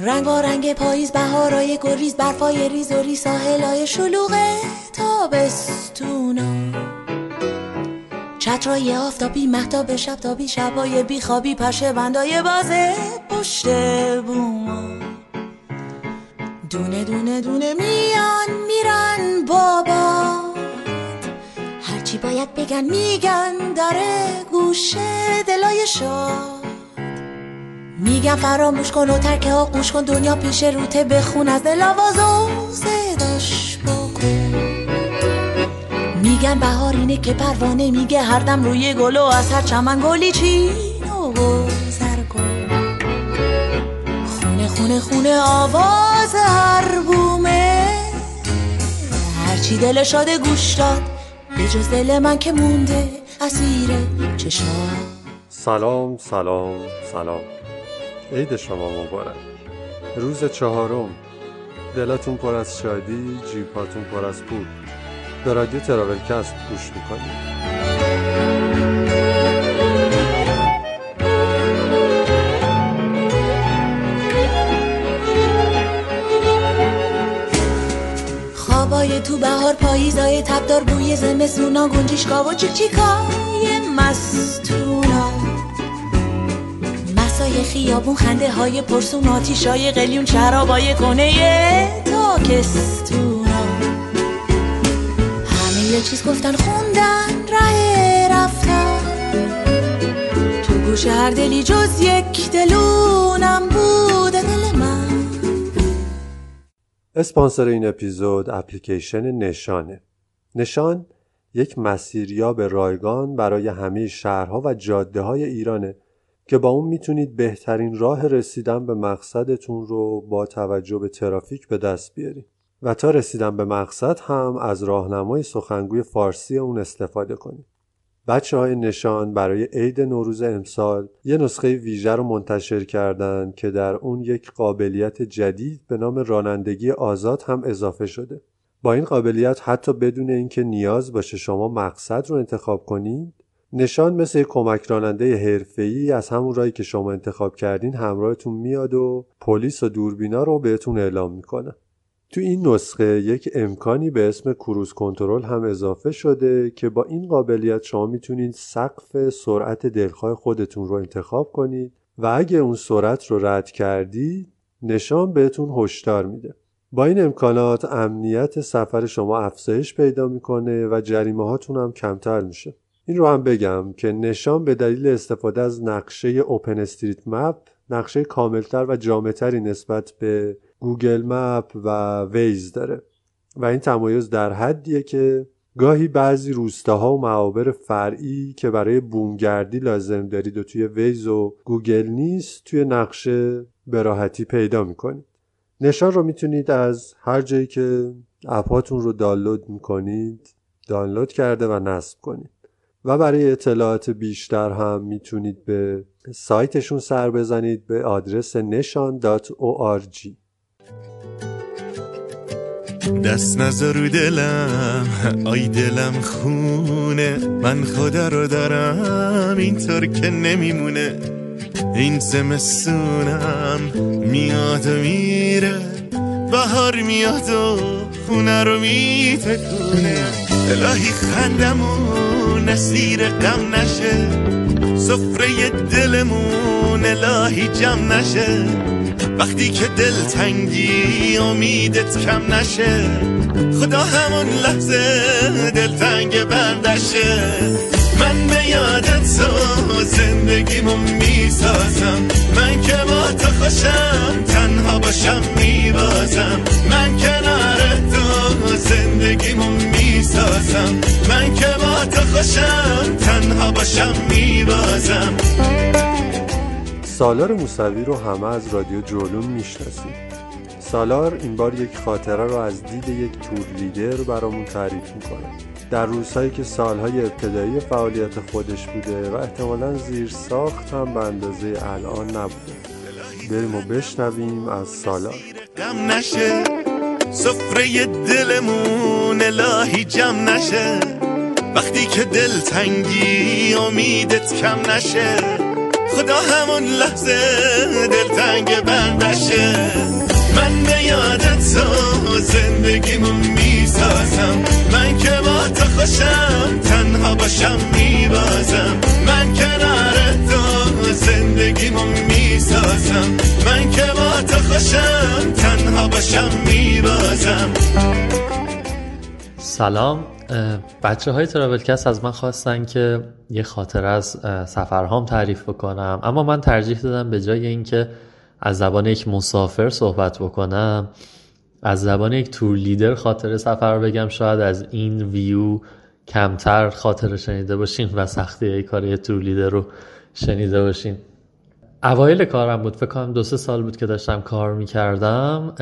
رنگ رنگ پاییز بهارای گریز برفای ریز و ری ساحلای شلوغ تابستونا چترای آفتابی محتاب شبتابی شبای بیخوابی پشه بندای بازه پشت بوما دونه دونه دونه میان میرن بابا هرچی باید بگن میگن داره گوشه دلای شاد میگم فراموش کن و ترک آغوش کن دنیا پیش روته بخون از دل آواز و صداش بکن. میگن بهار اینه که پروانه میگه هر دم روی گل و از هر چمن گلی چین و گذر کن. خونه خونه خونه آواز هر بومه هرچی دل شاده گوش داد به جز دل من که مونده اسیر چشم سلام سلام سلام. عید شما مبارک. روز چهارم. دلتون پر از شادی جیباتون پر از پول. به رادیو تراولکست گوش می‌کنید. خوابای تو بهار پاییزای تبدار بوی زمستونا گنجیشکا و چیک چیکای خیابون خنده های پرسون آتیشای قلیون شرابای کنه تاکستونا. همه یه چیز گفتن خوندن ره رفتن. تو گوش هر دلی جز یک دلونم بوده دل من. اسپانسر این اپیزود اپلیکیشن نشانه. نشان یک مسیریاب رایگان برای همه شهرها و جاده های ایرانه. که با اون می‌تونید بهترین راه رسیدن به مقصدتون رو با توجه به ترافیک به دست بیارید و تا رسیدن به مقصد هم از راهنمای سخنگوی فارسی اون استفاده کنید بچه های نشان برای عید نوروز امسال یه نسخه ویژه رو منتشر کردند که در اون یک قابلیت جدید به نام رانندگی آزاد هم اضافه شده. با این قابلیت حتی بدون اینکه نیاز باشه شما مقصد رو انتخاب کنید نشان مثل کمک راننده حرفه‌ای از همون راهی که شما انتخاب کردین همراهتون میاد و پلیس و دوربینا رو بهتون اعلام می‌کنه. تو این نسخه یک امکانی به اسم کروز کنترل هم اضافه شده که با این قابلیت شما می‌تونید سقف سرعت دلخواه خودتون رو انتخاب کنید و اگه اون سرعت رو رد کردید نشان بهتون هشدار میده با این امکانات امنیت سفر شما افزایش پیدا می‌کنه و جریمه هاتون هم کمتر میشه این رو هم بگم که نشان به دلیل استفاده از نقشه اوپن استریت مپ نقشه کاملتر و جامعتری نسبت به گوگل مپ و ویز داره. و این تمایز در حدیه که گاهی بعضی روستاها و معابر فرعی که برای بومگردی لازم دارید و توی ویز و گوگل نیست توی نقشه به راحتی پیدا می‌کنید. نشان رو می‌تونید از هر جایی که اپاتون رو دانلود می‌کنید دانلود کرده و نصب کنید. و برای اطلاعات بیشتر هم می‌تونید به سایتشون سر بزنید به آدرس نشان.org دست نظر دلم آی دلم خونه من خدا رو دارم اینطور که نمیمونه. این زمستونم میاد و میره بهار میاد و خونه رو میتکونه. الهی خندمون نسیر غم نشه. سفره دلمون الهی جمع نشه. وقتی که دل تنگی امیدت کم نشه. خدا همون لحظه دل تنگ بندشه من به یادت تو زندگیمو می‌سازم. من که با تو خوشم تنها باشم میبازم. من کنار تو زندگیمو می‌سازم من که با تو خوشم تنها باشم میبازم. سالار موسوی رو همه از رادیو جولون می‌شناسیم سالار این بار یک خاطره رو از دید یک تور لیدر برامون تعریف می‌کنه. در روزهایی که سالهای ابتدایی فعالیت خودش بوده و احتمالا زیر ساخت هم به اندازه الان نبوده. بریم و بشنویم از سالار. سفره دلمون الهی جمع نشه. وقتی که دل تنگی امیدت کم نشه. خدا همون لحظه دلتنگ بندشه من به یادت تو زندگیمو می‌سازم. من که با تو خوشم تنها باشم میبازم. من کنار تو زندگیمو می‌سازم. من که خوشم تنها باشم میبازم. سلام. بچه های ترابلکست از من خواستن که یه خاطر از سفرهام تعریف بکنم. اما من ترجیح دادم به جای اینکه از زبان یک مسافر صحبت بکنم از زبان یک تور لیدر خاطر سفر بگم. شاید از این ویو کمتر خاطر شنیده باشین و سختی کار یه تور لیدر رو شنیده باشین. اوایل کارم بود. فکر کنم دو سه سال بود که داشتم کار می‌کردم.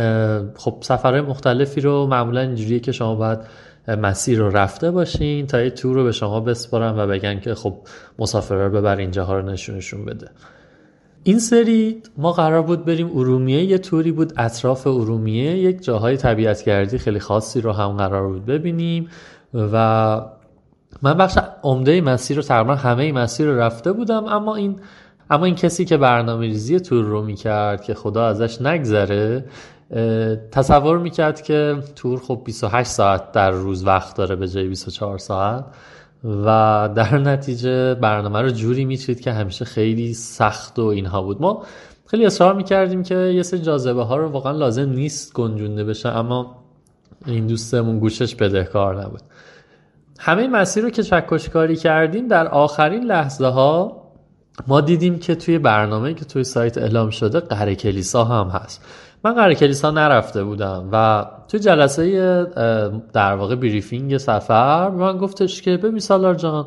خب سفرهای مختلفی رو معمولا اینجوریه که شما باید مسیر رو رفته باشین تا یه تور رو به شما بسپارن و بگن که خب مسافرها رو ببر اینجاها رو نشونشون بده. این سری ما قرار بود بریم ارومیه. یه توری بود اطراف ارومیه. یک جاهای طبیعتگردی خیلی خاصی رو هم قرار بود ببینیم و من بخش عمده مسیر رو تقریبا همه مسیر رو رفته بودم اما این اما این کسی که برنامه ریزی تور رو می‌کرد که خدا ازش نگذره تصور می‌کرد که تور خب 28 ساعت در روز وقت داره به جای 24 ساعت و در نتیجه برنامه رو جوری میچید که همیشه خیلی سخت و اینها بود. ما خیلی اصرار می‌کردیم که یه سری جاذبه ها رو واقعا لازم نیست گنجونده بشه اما این دوستمون گوشش بدهکار نبود. همه مسیر رو که چکشکاری کردیم در آخرین لحظه ها ما دیدیم که توی برنامه که توی سایت اعلام شده قره کلیسا هم هست. من قرار کلیسا نرفته بودم و تو جلسه در واقع بریفینگ سفر من گفتش که ببین سالار جان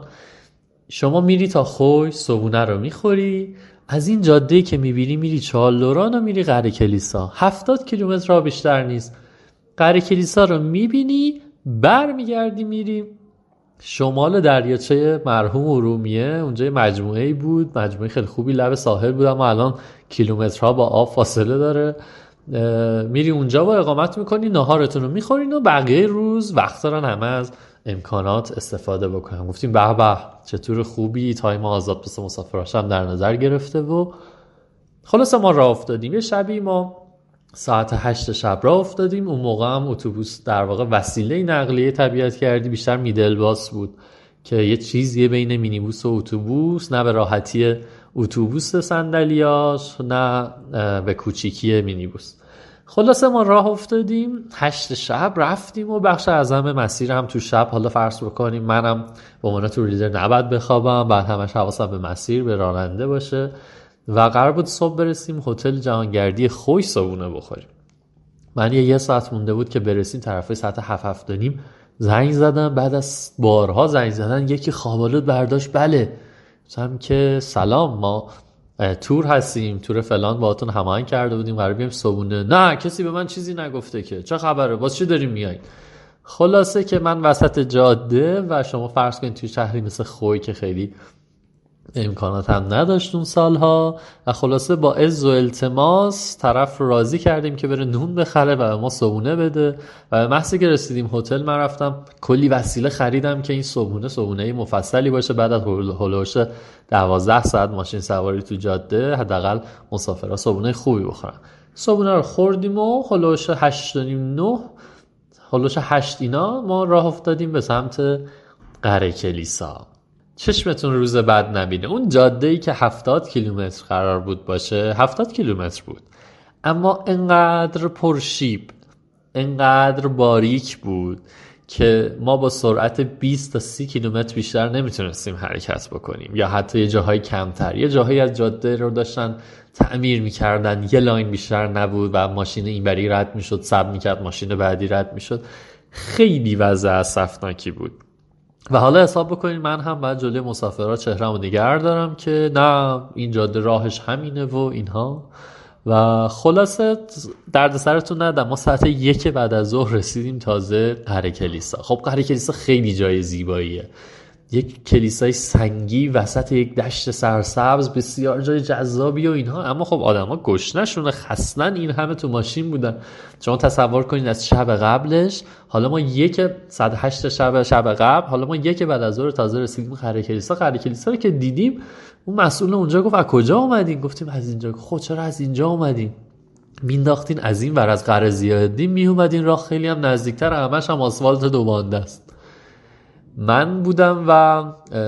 شما میری تا خوش صبونه رو می‌خوری از این جاده که می‌بینی میری چالدوران و میری قره کلیسا. هفتاد کیلومتر را بیشتر نیست. قره کلیسا رو می‌بینی بر میگردی میری. شمال دریاچه مرحوم ارومیه اونجا مجموعه ای بود. مجموعه خیلی خوبی لب ساحل بود اما الان کیلومترها با آب فاصله داره. میری اونجا و اقامت می‌کنی نهارتون رو می‌خورین و بقیه روز وقت دارن همه از امکانات استفاده بکنن. گفتیم به به چطور خوبی. تایم آزاد پس مسافراش هم در نظر گرفته و خلاص ما راه افتادیم. یه شبی ما ساعت هشت شب راه افتادیم. اون موقع هم اتوبوس در واقع وسیله نقلیه طبیعت کردی. بیشتر میدل باس بود که یه چیزیه بین مینیبوس و اتوبوس. نه به راحتی اتوبوس صندلیاش نه به کوچیکی مینیبوس. خلاصه ما راه افتادیم. هشت شب رفتیم و بخش اعظم مسیر هم تو شب. حالا فرض بکنیم منم به عنوان تور لیدر نباید بخوابم. بعد همش حواسم به مسیر به راننده باشه. و قرار بود صبح برسیم هتل جهانگردی خوش صبونه بخوریم. من یه یه ساعت مونده بود که برسیم طرفه ساعت هفت هفت نیم. زنگ زدم بعد از بارها زنگ زدن یکی خوابالود برداشت. بله گفتم که سلام ما تور هستیم. تور فلان باهاتون هماهنگ کرده بودیم قرار بیایم صبونه نه کسی به من چیزی نگفته که. چه خبره؟ باز چی داریم میایین خلاصه که من وسط جاده و شما فرض کنید توی شهری مثل خوی که خیلی امکانات هم نداشت اون سالها. و خلاصه با عز و التماس طرف رو راضی کردیم که بره نون بخره و ما صبونه بده. و به محضی که رسیدیم هتل من رفتم کلی وسیله خریدم که این صبونه صبونه مفصلی باشه. بعد از هلوش دوازده ساعت ماشین سواری تو جاده حداقل مسافرها صبونه خوبی بخورن. صبونه رو خوردیم و هشت و نه هلوش هشت اینا. ما راه افتادیم به سمت قره کلیسا. چشمتون روز بعد نبینه. اون جاده ای که هفتاد کیلومتر قرار بود باشه هفتاد کیلومتر بود. اما انقدر پرشیب انقدر باریک بود که ما با سرعت 20 تا 30 کیلومتر بیشتر نمی‌تونستیم حرکت بکنیم. یا حتی یه جاهای کمتر. یه جاهایی از جاده رو داشتن تعمیر می‌کردن. یه لاین بیشتر نبود و ماشین اینوری رد می‌شد صبر می‌کرد ماشین بعدی رد می‌شد. خیلی وضع اسفناکی بود. و حالا حساب بکنید من هم باید جلوی مسافرها چهرم و نگه دارم که نه این جاده راهش همینه و اینها. و خلاصه درد سرتون ندم ما ساعت یک بعد از ظهر رسیدیم تازه قره کلیسا. خب قره کلیسا خیلی جای زیباییه. یک کلیسای سنگی وسط یک دشت سرسبز بسیار جای جذابی و اینها. اما خب آدما گشنشونه خستن این همه تو ماشین بودن. شما تصور کنید از شب قبلش حالا ما یک 108 شب شب قبل حالا ما یک بعد از ظهر تازه رسیدیم قره کلیسا. قره کلیسا رو که دیدیم اون مسئول اونجا گفت از کجا اومدین؟ گفتیم از اینجا. خب چرا از اینجا اومدین؟ مینداختین از این ور از قره زیادی می اومدین راه خیلی هم نزدیکتر همش هم آسفالت دو است. من بودم و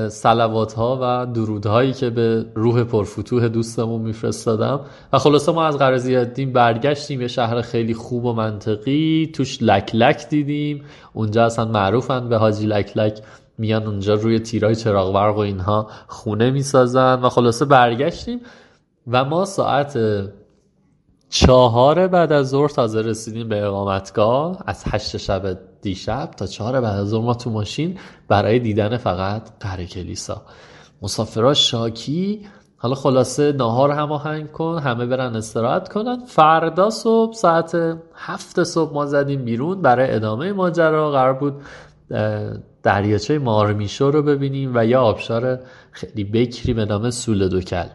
سلوات ها و درود هایی که به روح پرفتوه دوستمون میفرستادم. و خلاصه ما از قرضی دیم برگشتیم یه شهر خیلی خوب و منطقی توش لک لک دیدیم. اونجا اصلا معروفن به حاجی لک لک میان اونجا روی تیرای چراغ برق و اینها خونه می‌سازن. و خلاصه برگشتیم و ما ساعت چهار بعد از ظهر تازه رسیدیم به اقامتگاه. از هشت شب دیشب تا چهار بعد از ظهر ما تو ماشین برای دیدن فقط قره کلیسا. مسافرها شاکی. حالا خلاصه ناهار هماهنگ کن همه برن استراحت کنن. فردا صبح ساعت هفت صبح ما زدیم بیرون برای ادامه ماجرا. قرار بود دریاچه مارمیشو رو ببینیم و یا آبشار خیلی بکری به نام سول دوکل.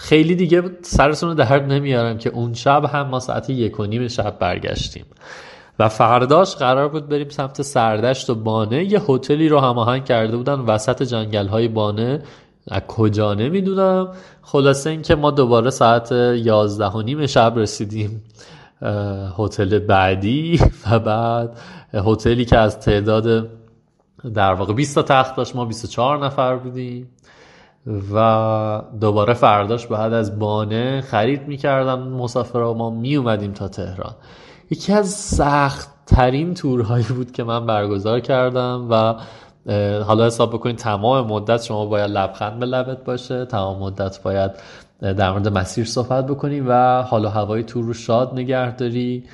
خیلی دیگه سرتون رو درد نمیارم که اون شب هم ما ساعت یک و نیم شب برگشتیم. و فرداش قرار بود بریم سمت سردشت و بانه. یه هتلی رو هماهنگ کرده بودن وسط جنگل های بانه. از کجا نمی‌دونم. خلاصه اینکه ما دوباره ساعت یازده و نیم شب رسیدیم هتل بعدی. و بعد هتلی که از تعداد در واقع 20 تا تخت داشت ما 24 نفر بودیم. و دوباره فرداش بعد از بانه خرید می‌کردم مسافرها ما می اومدیم تا تهران. یکی از سخت ترین تورهایی بود که من برگزار کردم و حالا حساب بکنید تمام مدت شما باید لبخند به لبت باشه تمام مدت باید در مورد مسیر صحبت بکنی و حالا هوای تور رو شاد نگه داری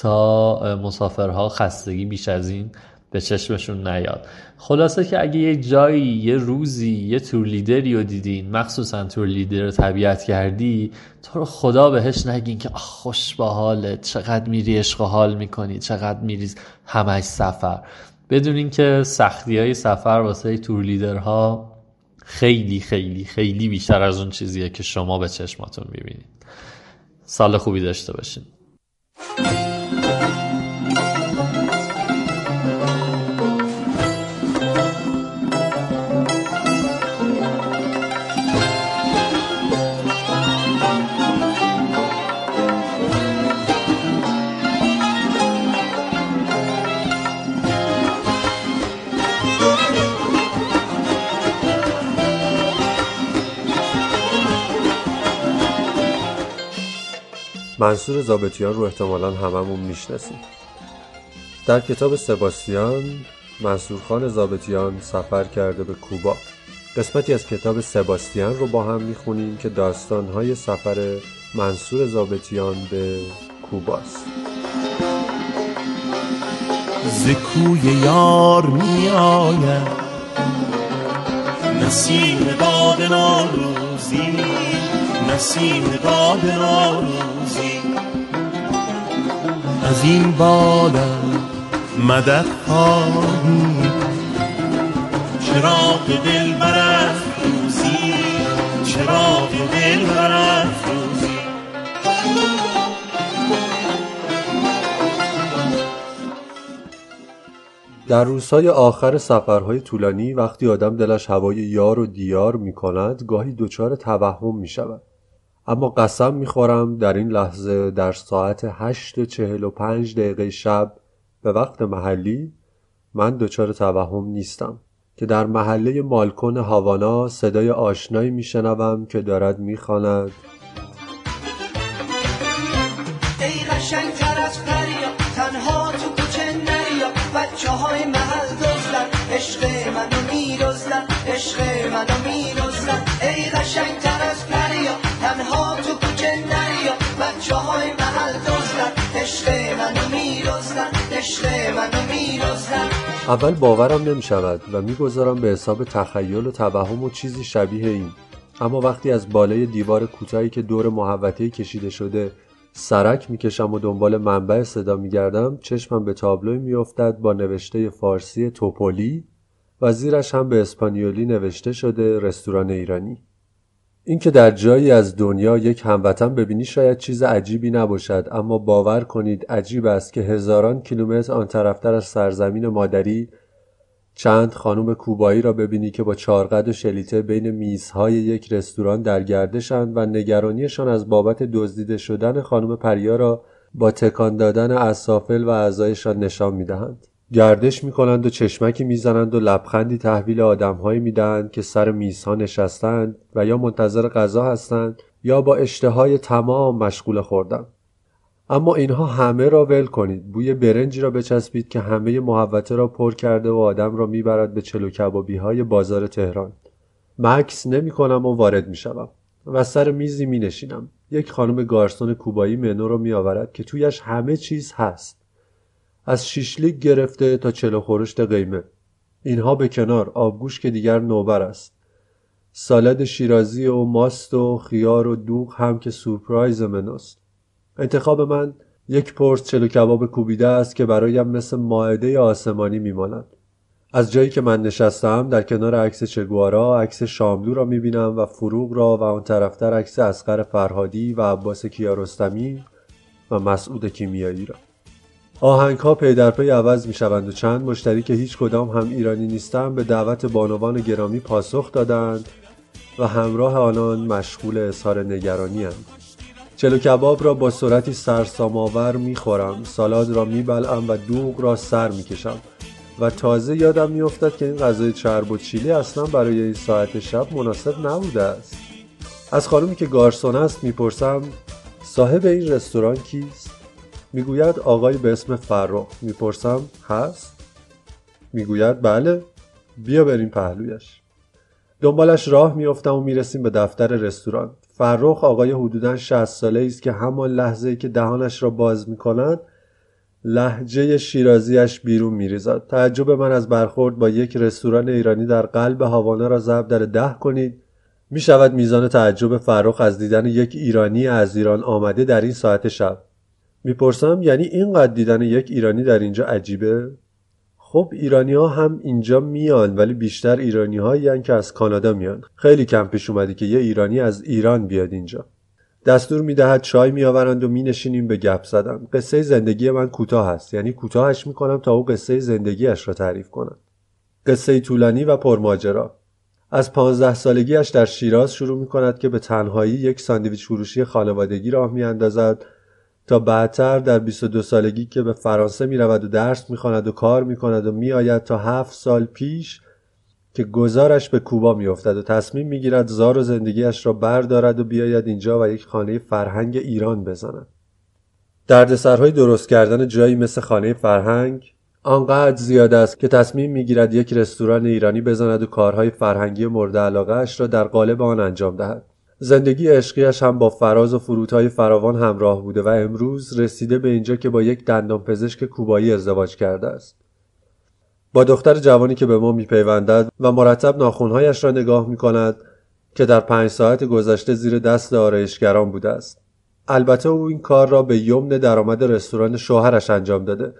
تا مسافرها خستگی بیش از این به چشمشون نیاد. خلاصه که اگه یه جایی یه روزی یه تور لیدری رو دیدین مخصوصا تور لیدر رو طبیعت کردی تو رو خدا بهش نگین که خوش با حالت چقدر میری عشق و حال می‌کنی چقدر میری همش سفر. بدونین که سختی های سفر واسه تور لیدرها خیلی خیلی خیلی بیشتر از اون چیزیه که شما به چشماتون می‌بینید. سال خوبی داشته باشین. منصور زابتیان رو احتمالا هممون می‌شناسیم. در کتاب سباستیان منصور خان زابتیان سفر کرده به کوبا. قسمتی از کتاب سباستیان رو با هم می‌خونیم که داستانهای سفر منصور زابتیان به کوباست زکوی یار می آید نسیم باد نوروزی نسیم باد نوروزی. از این بالا مدد خواهی. چراغ دل روزی چراغ دل روزی. در روزهای آخر سفرهای طولانی وقتی آدم دلش هوای یار و دیار می کند گاهی دچار توهم می شود اما قسم می‌خورم در این لحظه در ساعت هشت و چهل و پنج دقیقه شب به وقت محلی من دچار توهم نیستم که در محله مالکن هاوانا صدای آشنایی میشنوم که دارد می‌خواند. اول باورم نمی شود و می‌گذارم به حساب تخیل و توهم و چیزی شبیه این. اما وقتی از بالای دیوار کوتاهی که دور محوطه کشیده شده سرک می‌کشم و دنبال منبع صدا میگردم چشمم به تابلوی میافتد با نوشته فارسی توپولی و زیرش هم به اسپانیولی نوشته شده رستوران ایرانی. اینکه در جایی از دنیا یک هموطن ببینی شاید چیز عجیبی نباشد اما باور کنید عجیب است که هزاران کیلومتر آن طرفتر از سرزمین مادری چند خانم کوبایی را ببینی که با چارقد و شلیته بین میزهای یک رستوران در گردشند و نگرانیشان از بابت دزدیده شدن خانم پریا را با تکان دادن اسافل و اعضایشان نشان می‌دهند. گردش می‌کنند و چشمکی می‌زنند و لبخندی تحویل آدمهایی می‌دهند که سر میزها نشستند و یا منتظر غذا هستند یا با اشتهای تمام مشغول خوردن. اما اینها همه را ول کنید. بوی برنجی را بچسبید که همه محوطه را پر کرده و آدم را می‌برد به چلو کبابی های بازار تهران. مکس نمی کنم و وارد می شوم و سر میزی می نشینم یک خانم گارسون کوبایی منو را می آورد که تویش همه چیز هست. از شیشلیک گرفته تا چلو خورشت قیمه. اینها به کنار آبگوش که دیگر نوبر است. سالاد شیرازی و ماست و خیار و دوغ هم که سورپرایز منوست انتخاب من یک پرس چلو کباب کوبیده است که برایم مثل ماعده آسمانی میماند. از جایی که من نشستم در کنار عکس چگوارا عکس شاملو را می‌بینم و فروغ را و آن طرفتر عکس اسقر فرهادی و عباس کیارستمی و مسعود کیمیایی را. آهنگ ها پی در پی عوض می شوند و چند مشتری که هیچ کدام هم ایرانی نیستند به دعوت بانوان گرامی پاسخ دادند و همراه آنان مشغول اظهار نگرانی هستند. چلو کباب را با سرعتی سرسام‌آور می‌خورم سالاد را میبلعم و دوغ را سر می‌کشم و تازه یادم میافتد که این غذای چرب و چیلی اصلا برای این ساعت شب مناسب نبوده است از خانمی که گارسون است می‌پرسم صاحب این رستوران کیست می‌گوید آقای به اسم فرخ. می‌پرسم هست؟ می‌گوید بله. بیا بریم پهلویش. دنبالش راه میافتم و می‌رسیم به دفتر رستوران. فرخ آقای حدودا 60 ساله است که همان لحظه ای که دهانش را باز می کند لحجه شیرازیش بیرون میریزد. تعجب من از برخورد با یک رستوران ایرانی در قلب هاوانا را ضرب در ده کنید. می شود میزان تعجب فرخ از دیدن یک ایرانی از ایران آمده در این ساعت شب. می‌پرسم یعنی اینقدر دیدن یک ایرانی در اینجا عجیبه؟ خب ایرانی ها هم اینجا میان ولی بیشتر ایرانی هایی که از کانادا میان. خیلی کم پیش اومده که یه ایرانی از ایران بیاد اینجا. دستور می‌دهد چای میآورند و مینشینیم به گپ زدن. قصه زندگی من کوتاه است. یعنی کوتاهش می‌کنم تا او قصه زندگیش را تعریف کنم قصه طولانی و پرماجرا. از پانزده سالگیش در شیراز شروع می کند که به تنهایی یک ساندویچ فروشی خانوادگی راه میاندازد. تا بعدتر در 22 سالگی که به فرانسه می رود و درس می خواند و کار می کند و می آید تا هفت سال پیش که گزارش به کوبا می افتد و تصمیم می گیرد زار و زندگیش را بردارد و بیاید اینجا و یک خانه فرهنگ ایران بزند. دردسرهای درست کردن جایی مثل خانه فرهنگ آنقدر زیاد است که تصمیم می‌گیرد یک رستوران ایرانی بزند و کارهای فرهنگی مورد علاقه اش را در قالب آن انجام دهد. زندگی عشقیش هم با فراز و فرودهای فراوان همراه بوده و امروز رسیده به اینجا که با یک دندانپزشک کوبایی ازدواج کرده است. با دختر جوانی که به ما میپیوندد و مرتب ناخونهایش را نگاه می کند که در پنج ساعت گذشته زیر دست آرایشگران بوده است. البته او این کار را به یمن درآمد رستوران شوهرش انجام داده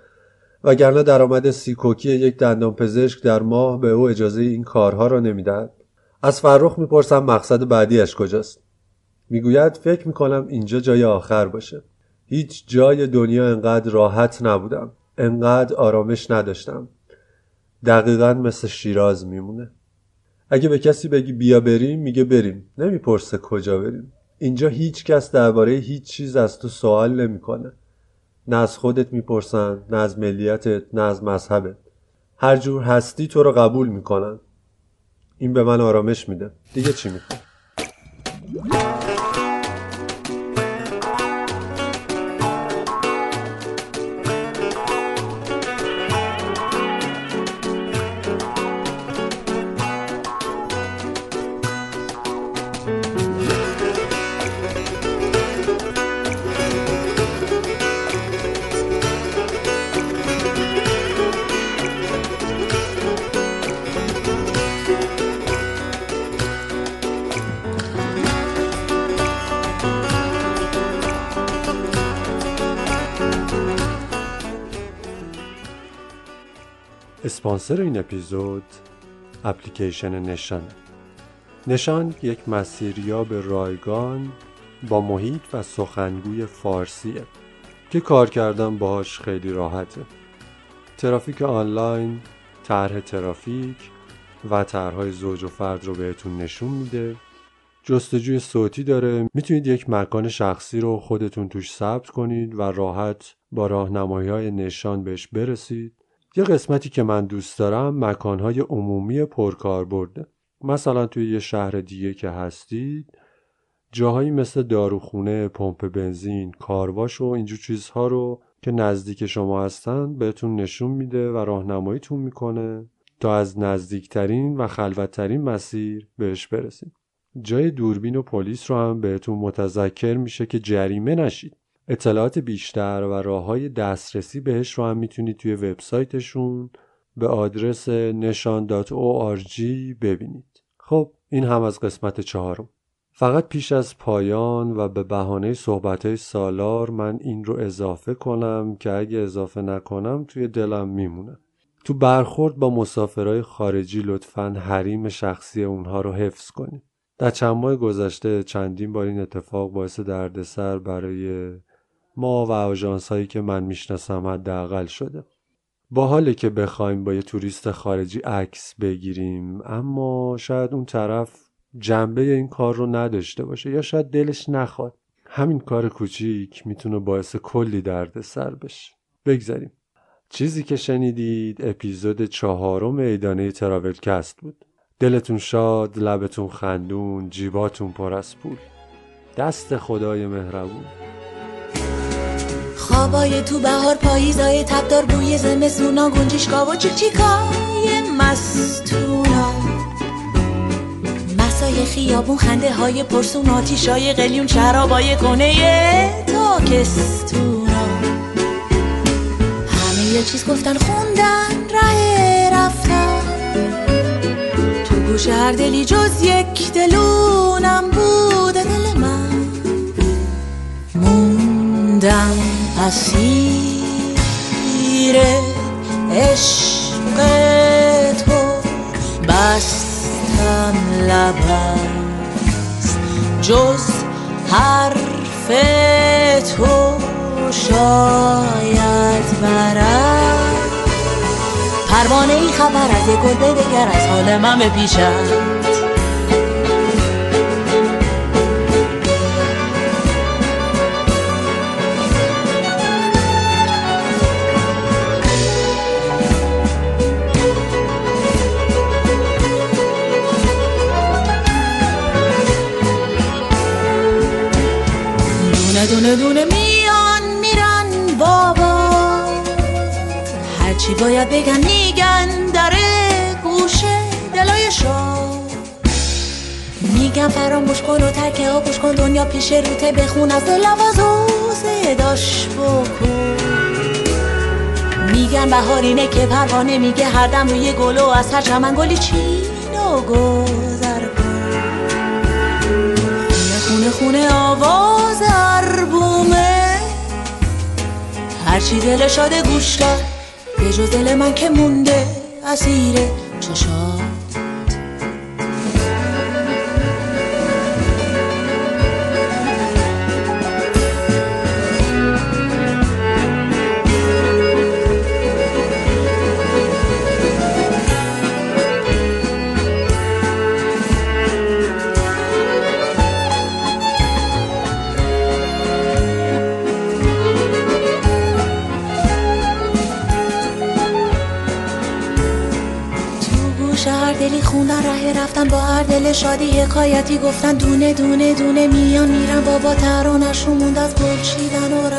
وگرنه درآمد سیکوکی یک دندانپزشک در ماه به او اجازه این کارها را نمی‌دهد. از فرخ می‌پرسم مقصد بعدیش کجاست؟ می‌گوید فکر می‌کنم اینجا جای آخر باشه. هیچ جای دنیا انقدر راحت نبودم. انقدر آرامش نداشتم. دقیقا مثل شیراز میمونه. اگه به کسی بگی بیا بریم میگه بریم. نمی‌پرسه کجا بریم. اینجا هیچ کس درباره هیچ چیز از تو سوال نمی‌کنه. نه از خودت می‌پرسن نه از ملیتت نه از مذهبت. هر جور هستی تو رو قبول می‌کنن. این به من آرامش میده. دیگه چی می‌خوام اسپانسر این اپیزود اپلیکیشن نشان. نشان یک مسیریاب رایگان با محیط و سخنگوی فارسیه که کار کردن باهاش خیلی راحته. ترافیک آنلاین طرح ترافیک و طرحهای زوج و فرد رو بهتون نشون میده. جستجوی صوتی داره. می‌تونید یک مکان شخصی رو خودتون توش ثبت کنید و راحت با راهنمایی های نشان بهش برسید. یه قسمتی که من دوست دارم مکانهای عمومی پرکاربرده مثلا توی یه شهر دیگه که هستید جاهایی مثل داروخونه، پمپ بنزین، کارواش و اینجور چیزها رو که نزدیک شما هستن بهتون نشون میده و راهنماییتون می‌کنه تا از نزدیکترین و خلوتترین مسیر بهش برسید. جای دوربین و پلیس رو هم بهتون متذکر میشه که جریمه نشید. اطلاعات بیشتر و راه های دسترسی بهش رو هم می‌تونید توی وبسایتشون به آدرس نشان.org ببینید. خب این هم از قسمت چهارم. فقط پیش از پایان و به بهانه صحبت سالار من این رو اضافه کنم که اگه اضافه نکنم توی دلم میمونه. تو برخورد با مسافرهای خارجی لطفا حریم شخصی اونها رو حفظ کنید. در چند ماه گذشته چندین بار این اتفاق باعث دردسر برای ما و آژانس هایی که من می‌شناسم حداقل شده. با حالی که بخوایم با یه توریست خارجی عکس بگیریم اما شاید اون طرف جنبه این کار رو نداشته باشه یا شاید دلش نخواد. همین کار کوچیک می‌تونه باعث کلی دردسر بشه. بگذاریم. چیزی که شنیدید اپیزود چهارم ایدانه تراولکست بود. دلتون شاد لبتون خندون جیباتون پر از پول. دست خدای مهربون. خوابای تو بهار پاییزای تبدار بوی زمستونا گنجشگاه و چیکای مستونا. مسای خیابون خنده های پرسون آتیشای قلیون شرابای کنه تاکستونا. همه یه چیز گفتن خوندن ره رفتن. تو گوش هر دلی جز یک دلونم بود دل من موندم. اسیر عشق تو بستم لبست جز حرف تو شاید برم پروانه ای خبر از یک گل دگر از حال من به دونه دونه میان میرن بابا. هرچی باید بگن میگن داره گوشه دلای شاد میگن فراموش کن و ترکه ها پوش کن دنیا پیش روته بخون از دل و داش بکن. میگن بهارینه که پروانه میگه هر دم روی گل و از هر چمن گلی چین و گذر خونه آواز عربومه هرچی دل شاده گوش داد به جز دل من که مونده اسیر چشات شادی حکایتی گفتن دونه دونه دونه میان میرن بابا ترانش رو موند از گل چیدن و